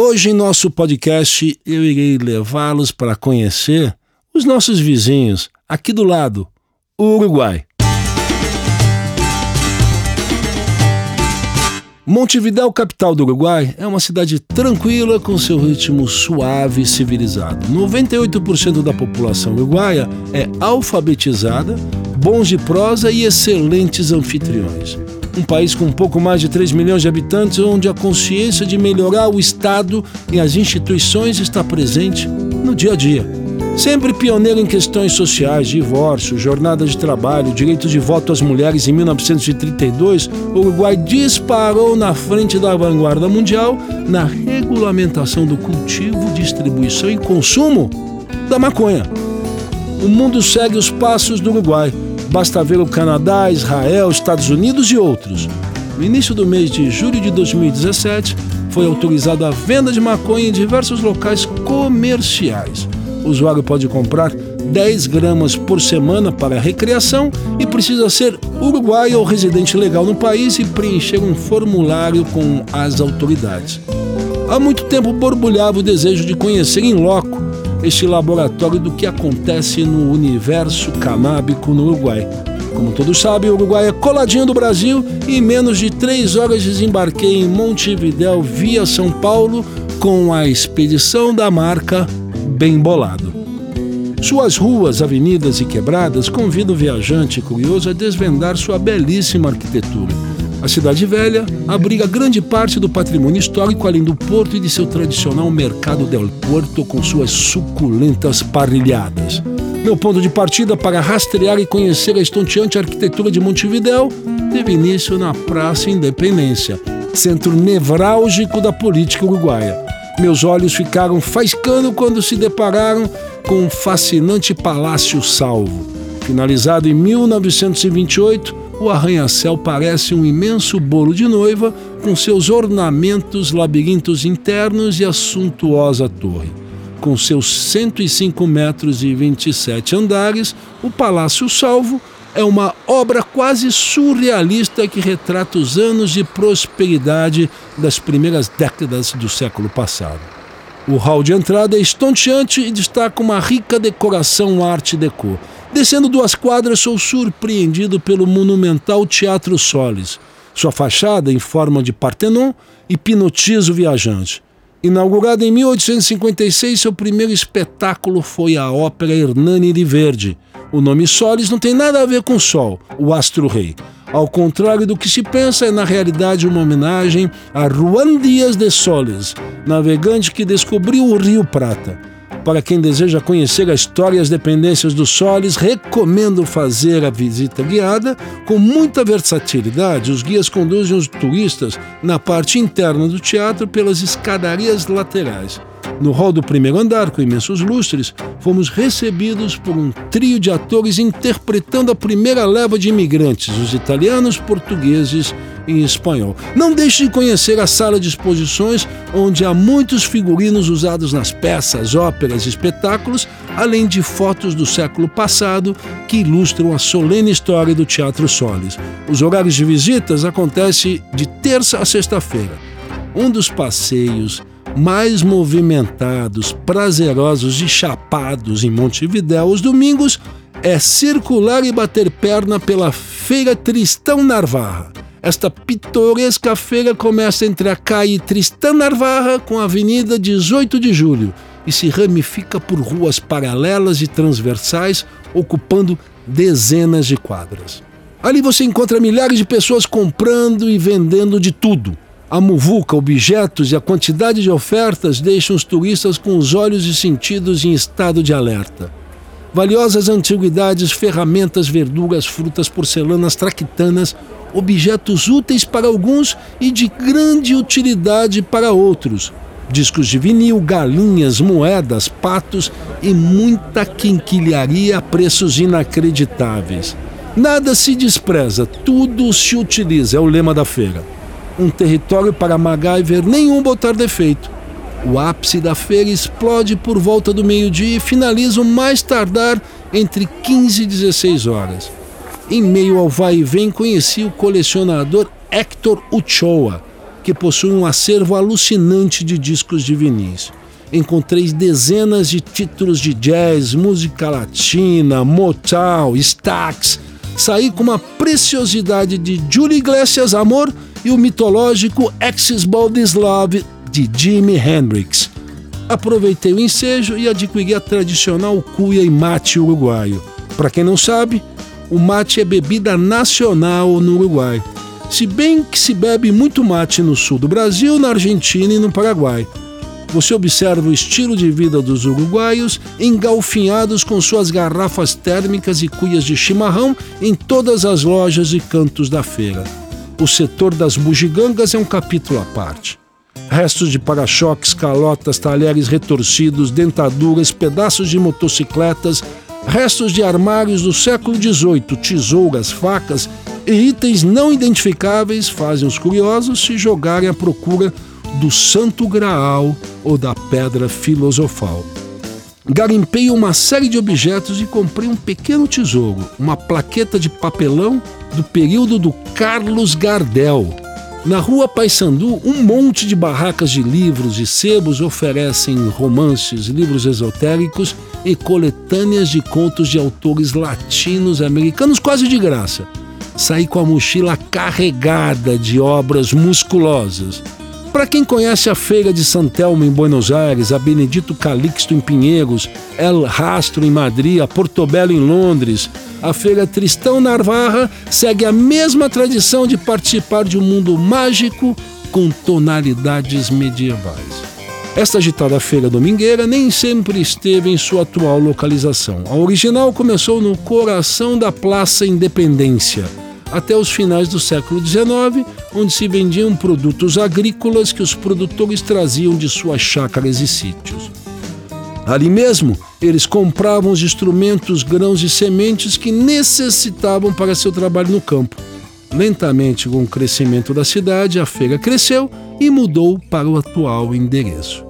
Hoje em nosso podcast eu irei levá-los para conhecer os nossos vizinhos, aqui do lado, o Uruguai. Montevidéu, capital do Uruguai, é uma cidade tranquila com seu ritmo suave e civilizado. 98% da população uruguaia é alfabetizada, bons de prosa e excelentes anfitriões um país com pouco mais de 3 milhões de habitantes, onde a consciência de melhorar o Estado e as instituições está presente no dia a dia. Sempre pioneiro em questões sociais, divórcio, jornada de trabalho, direito de voto às mulheres em 1932, o Uruguai disparou na frente da vanguarda mundial na regulamentação do cultivo, distribuição e consumo da maconha. O mundo segue os passos do Uruguai Basta ver o Canadá, Israel, Estados Unidos e outros. No início do mês de julho de 2017, foi autorizada a venda de maconha em diversos locais comerciais. O usuário pode comprar 10 gramas por semana para recreação e precisa ser uruguaio ou residente legal no país e preencher um formulário com as autoridades. Há muito tempo borbulhava o desejo de conhecer em loco este laboratório do que acontece no universo canábico no Uruguai. Como todos sabem, o Uruguai é coladinho do Brasil e em menos de três horas desembarquei em Montevidéu via São Paulo com a expedição da marca Bem Bolado. Suas ruas, avenidas e quebradas convidam o viajante curioso a desvendar sua belíssima arquitetura a Cidade Velha abriga grande parte do patrimônio histórico, além do porto e de seu tradicional mercado del Porto com suas suculentas parrilhadas. Meu ponto de partida para rastrear e conhecer a estonteante arquitetura de Montevidéu teve início na Praça Independência, centro nevrálgico da política uruguaia. Meus olhos ficaram faiscando quando se depararam com um fascinante Palácio Salvo. Finalizado em 1928, o arranha-céu parece um imenso bolo de noiva com seus ornamentos, labirintos internos e a suntuosa torre. Com seus 105 metros e 27 andares, o Palácio Salvo é uma obra quase surrealista que retrata os anos de prosperidade das primeiras décadas do século passado. O hall de entrada é estonteante e destaca uma rica decoração arte deco Descendo duas quadras, sou surpreendido pelo monumental Teatro Solis. Sua fachada, em forma de Partenon, hipnotiza o viajante. Inaugurado em 1856, seu primeiro espetáculo foi a ópera Hernani de Verde. O nome Solis não tem nada a ver com Sol, o astro-rei. Ao contrário do que se pensa, é na realidade uma homenagem a Juan Dias de Solis, navegante que descobriu o Rio Prata. Para quem deseja conhecer a história e as dependências do Solis, recomendo fazer a visita guiada. Com muita versatilidade, os guias conduzem os turistas na parte interna do teatro pelas escadarias laterais. No hall do primeiro andar, com imensos lustres, fomos recebidos por um trio de atores interpretando a primeira leva de imigrantes, os italianos, portugueses e espanhol. Não deixe de conhecer a sala de exposições, onde há muitos figurinos usados nas peças, óperas e espetáculos, além de fotos do século passado que ilustram a solene história do Teatro Solis. Os horários de visitas acontecem de terça a sexta-feira. Um dos passeios mais movimentados, prazerosos e chapados em Montevidéu os domingos é circular e bater perna pela Feira Tristão Narvarra. Esta pitoresca feira começa entre a Calle Tristão Narvarra com a Avenida 18 de Julho e se ramifica por ruas paralelas e transversais, ocupando dezenas de quadras. Ali você encontra milhares de pessoas comprando e vendendo de tudo a muvuca, objetos e a quantidade de ofertas deixam os turistas com os olhos e sentidos em estado de alerta. Valiosas antiguidades, ferramentas, verduras, frutas, porcelanas, traquitanas, objetos úteis para alguns e de grande utilidade para outros. Discos de vinil, galinhas, moedas, patos e muita quinquilharia a preços inacreditáveis. Nada se despreza, tudo se utiliza, é o lema da feira um território para MacGyver nenhum botar defeito. O ápice da feira explode por volta do meio-dia e finaliza o mais tardar entre 15 e 16 horas. Em meio ao vai e vem, conheci o colecionador Hector Uchoa, que possui um acervo alucinante de discos de vinis. Encontrei dezenas de títulos de jazz, música latina, Motown, Stax. Saí com uma preciosidade de Julie Iglesias Amor e o mitológico Axis Baldi's Love de Jimi Hendrix. Aproveitei o ensejo e adquiri a tradicional cuia e mate uruguaio. Para quem não sabe, o mate é bebida nacional no Uruguai. Se bem que se bebe muito mate no sul do Brasil, na Argentina e no Paraguai. Você observa o estilo de vida dos uruguaios engalfinhados com suas garrafas térmicas e cuias de chimarrão em todas as lojas e cantos da feira. O setor das bugigangas é um capítulo à parte. Restos de para-choques, calotas, talheres retorcidos, dentaduras, pedaços de motocicletas, restos de armários do século XVIII, tesouras, facas e itens não identificáveis fazem os curiosos se jogarem à procura do Santo Graal ou da Pedra Filosofal. Garimpei uma série de objetos e comprei um pequeno tesouro, uma plaqueta de papelão do período do Carlos Gardel. Na rua Paissandu, um monte de barracas de livros e sebos oferecem romances, livros esotéricos e coletâneas de contos de autores latinos americanos quase de graça. Saí com a mochila carregada de obras musculosas. Para quem conhece a Feira de Santelmo em Buenos Aires, a Benedito Calixto em Pinheiros, El Rastro em Madrid, a Portobello em Londres, a Feira Tristão Narvarra segue a mesma tradição de participar de um mundo mágico com tonalidades medievais. Esta agitada feira domingueira nem sempre esteve em sua atual localização. A original começou no coração da Praça Independência até os finais do século XIX, onde se vendiam produtos agrícolas que os produtores traziam de suas chácaras e sítios. Ali mesmo, eles compravam os instrumentos, grãos e sementes que necessitavam para seu trabalho no campo. Lentamente, com o crescimento da cidade, a feira cresceu e mudou para o atual endereço.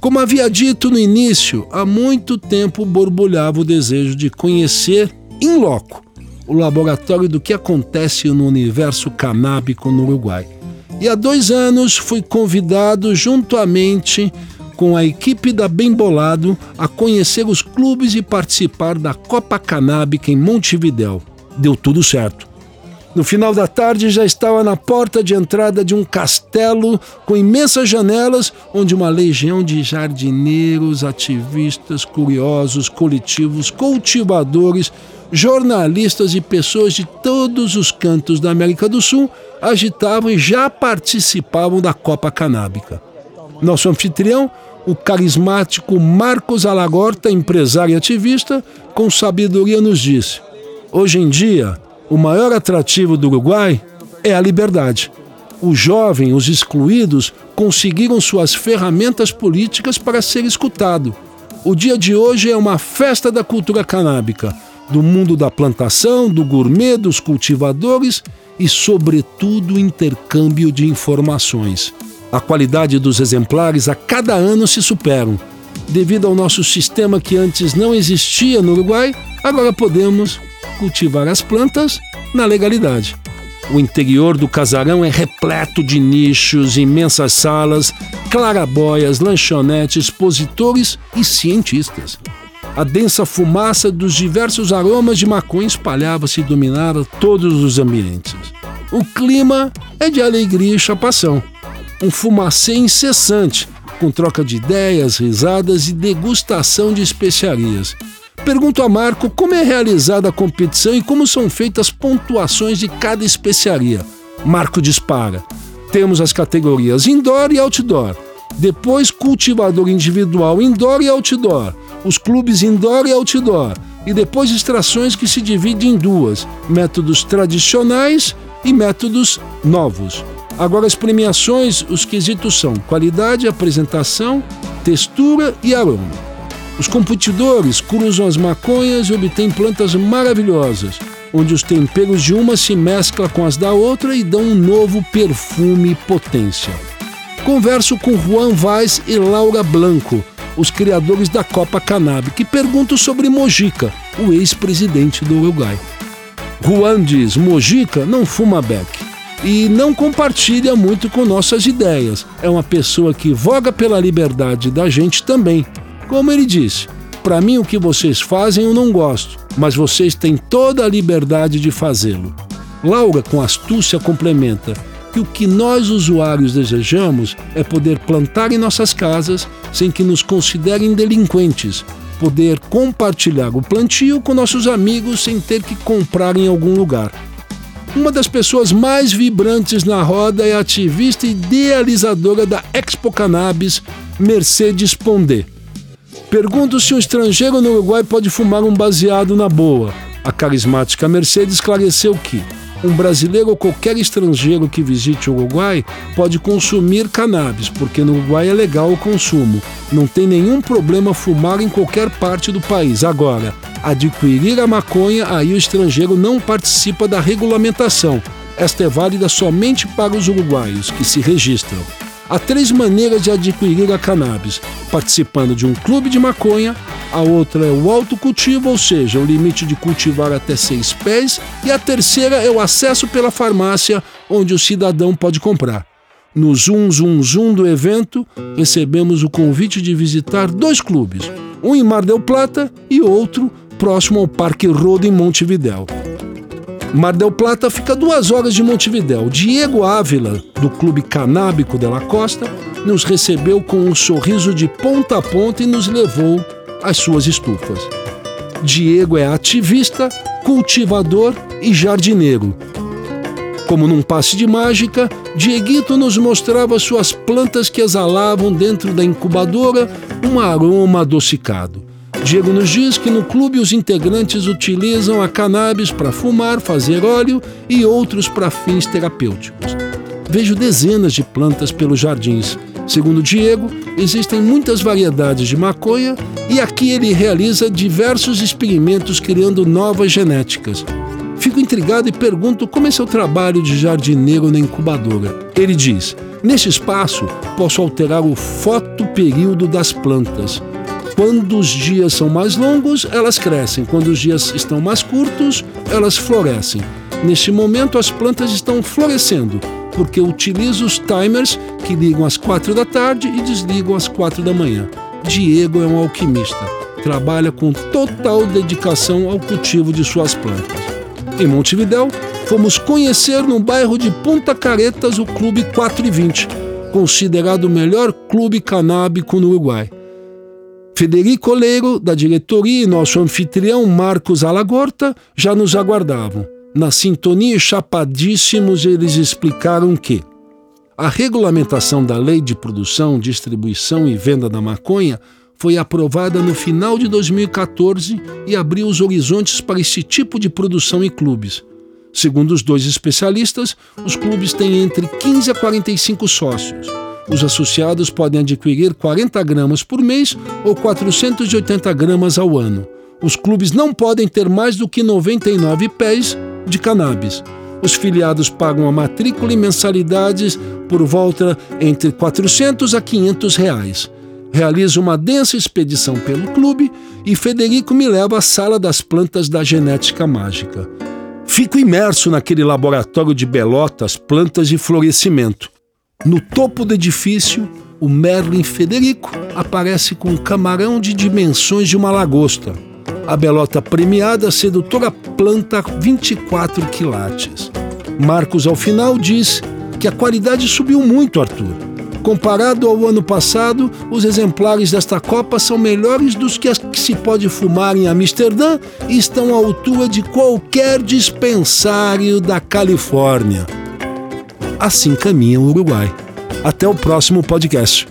Como havia dito no início, há muito tempo borbulhava o desejo de conhecer em loco o laboratório do que acontece no universo canábico no Uruguai. E há dois anos fui convidado, juntamente com a equipe da Bem Bolado, a conhecer os clubes e participar da Copa Canábica em Montevidéu. Deu tudo certo. No final da tarde já estava na porta de entrada de um castelo com imensas janelas, onde uma legião de jardineiros, ativistas, curiosos, coletivos, cultivadores jornalistas e pessoas de todos os cantos da América do Sul agitavam e já participavam da Copa Canábica. Nosso anfitrião, o carismático Marcos Alagorta, empresário e ativista, com sabedoria nos disse: Hoje em dia, o maior atrativo do Uruguai é a liberdade. O jovem, os excluídos, conseguiram suas ferramentas políticas para ser escutado. O dia de hoje é uma festa da cultura canábica do mundo da plantação, do gourmet, dos cultivadores e, sobretudo, intercâmbio de informações. A qualidade dos exemplares a cada ano se superam. Devido ao nosso sistema que antes não existia no Uruguai, agora podemos cultivar as plantas na legalidade. O interior do casarão é repleto de nichos, imensas salas, clarabóias, lanchonetes, expositores e cientistas. A densa fumaça dos diversos aromas de maconha espalhava-se e dominava todos os ambientes. O clima é de alegria e chapação. Um fumacê incessante, com troca de ideias, risadas e degustação de especiarias. Pergunto a Marco como é realizada a competição e como são feitas pontuações de cada especiaria. Marco dispara. Temos as categorias indoor e outdoor. Depois, cultivador individual indoor e outdoor os clubes indoor e outdoor, e depois extrações que se dividem em duas: métodos tradicionais e métodos novos. Agora, as premiações, os quesitos são qualidade, apresentação, textura e aroma. Os competidores cruzam as maconhas e obtêm plantas maravilhosas, onde os temperos de uma se mesclam com as da outra e dão um novo perfume e potência. Converso com Juan Vaz e Laura Blanco, os criadores da Copa Cannabis, que perguntam sobre Mojica, o ex-presidente do Uruguai. Juan diz: Mojica não fuma beck. e não compartilha muito com nossas ideias. É uma pessoa que voga pela liberdade da gente também. Como ele disse, para mim o que vocês fazem eu não gosto, mas vocês têm toda a liberdade de fazê-lo. Laura, com astúcia, complementa que o que nós usuários desejamos é poder plantar em nossas casas sem que nos considerem delinquentes, poder compartilhar o plantio com nossos amigos sem ter que comprar em algum lugar. Uma das pessoas mais vibrantes na roda é a ativista idealizadora da Expo Cannabis, Mercedes Pondé. Pergunto se um estrangeiro no Uruguai pode fumar um baseado na boa. A carismática Mercedes esclareceu que um brasileiro ou qualquer estrangeiro que visite o Uruguai pode consumir cannabis, porque no Uruguai é legal o consumo. Não tem nenhum problema fumar em qualquer parte do país. Agora, adquirir a maconha, aí o estrangeiro não participa da regulamentação. Esta é válida somente para os uruguaios que se registram. Há três maneiras de adquirir a cannabis: participando de um clube de maconha, a outra é o autocultivo, ou seja, o limite de cultivar até seis pés, e a terceira é o acesso pela farmácia, onde o cidadão pode comprar. No Zoom Zoom Zoom do evento, recebemos o convite de visitar dois clubes, um em Mar del Plata e outro próximo ao Parque Rodo em Montevidéu. Mar del Plata fica duas horas de Montevidéu. Diego Ávila, do Clube Canábico de la Costa, nos recebeu com um sorriso de ponta a ponta e nos levou às suas estufas. Diego é ativista, cultivador e jardineiro. Como num passe de mágica, Dieguito nos mostrava suas plantas que exalavam dentro da incubadora um aroma adocicado. Diego nos diz que no clube os integrantes utilizam a cannabis para fumar, fazer óleo e outros para fins terapêuticos. Vejo dezenas de plantas pelos jardins. Segundo Diego, existem muitas variedades de maconha e aqui ele realiza diversos experimentos criando novas genéticas. Fico intrigado e pergunto como é seu trabalho de jardineiro na incubadora. Ele diz: Neste espaço, posso alterar o fotoperíodo das plantas. Quando os dias são mais longos, elas crescem. Quando os dias estão mais curtos, elas florescem. Neste momento, as plantas estão florescendo, porque utilizo os timers que ligam às quatro da tarde e desligam às quatro da manhã. Diego é um alquimista. Trabalha com total dedicação ao cultivo de suas plantas. Em Montevidéu, fomos conhecer no bairro de Punta Caretas o Clube 420, considerado o melhor clube canábico no Uruguai. Federico Leiro, da diretoria, e nosso anfitrião Marcos Alagorta já nos aguardavam. Na sintonia chapadíssimos, eles explicaram que a regulamentação da Lei de Produção, Distribuição e Venda da Maconha foi aprovada no final de 2014 e abriu os horizontes para esse tipo de produção em clubes. Segundo os dois especialistas, os clubes têm entre 15 a 45 sócios. Os associados podem adquirir 40 gramas por mês ou 480 gramas ao ano. Os clubes não podem ter mais do que 99 pés de cannabis. Os filiados pagam a matrícula e mensalidades por volta entre 400 a 500 reais. Realizo uma densa expedição pelo clube e Federico me leva à sala das plantas da genética mágica. Fico imerso naquele laboratório de belotas, plantas e florescimento. No topo do edifício, o Merlin Federico aparece com um camarão de dimensões de uma lagosta. A belota premiada, sedutora planta 24 quilates. Marcos, ao final, diz que a qualidade subiu muito, Arthur. Comparado ao ano passado, os exemplares desta Copa são melhores dos que que se pode fumar em Amsterdã e estão à altura de qualquer dispensário da Califórnia assim caminha o Uruguai. Até o próximo podcast.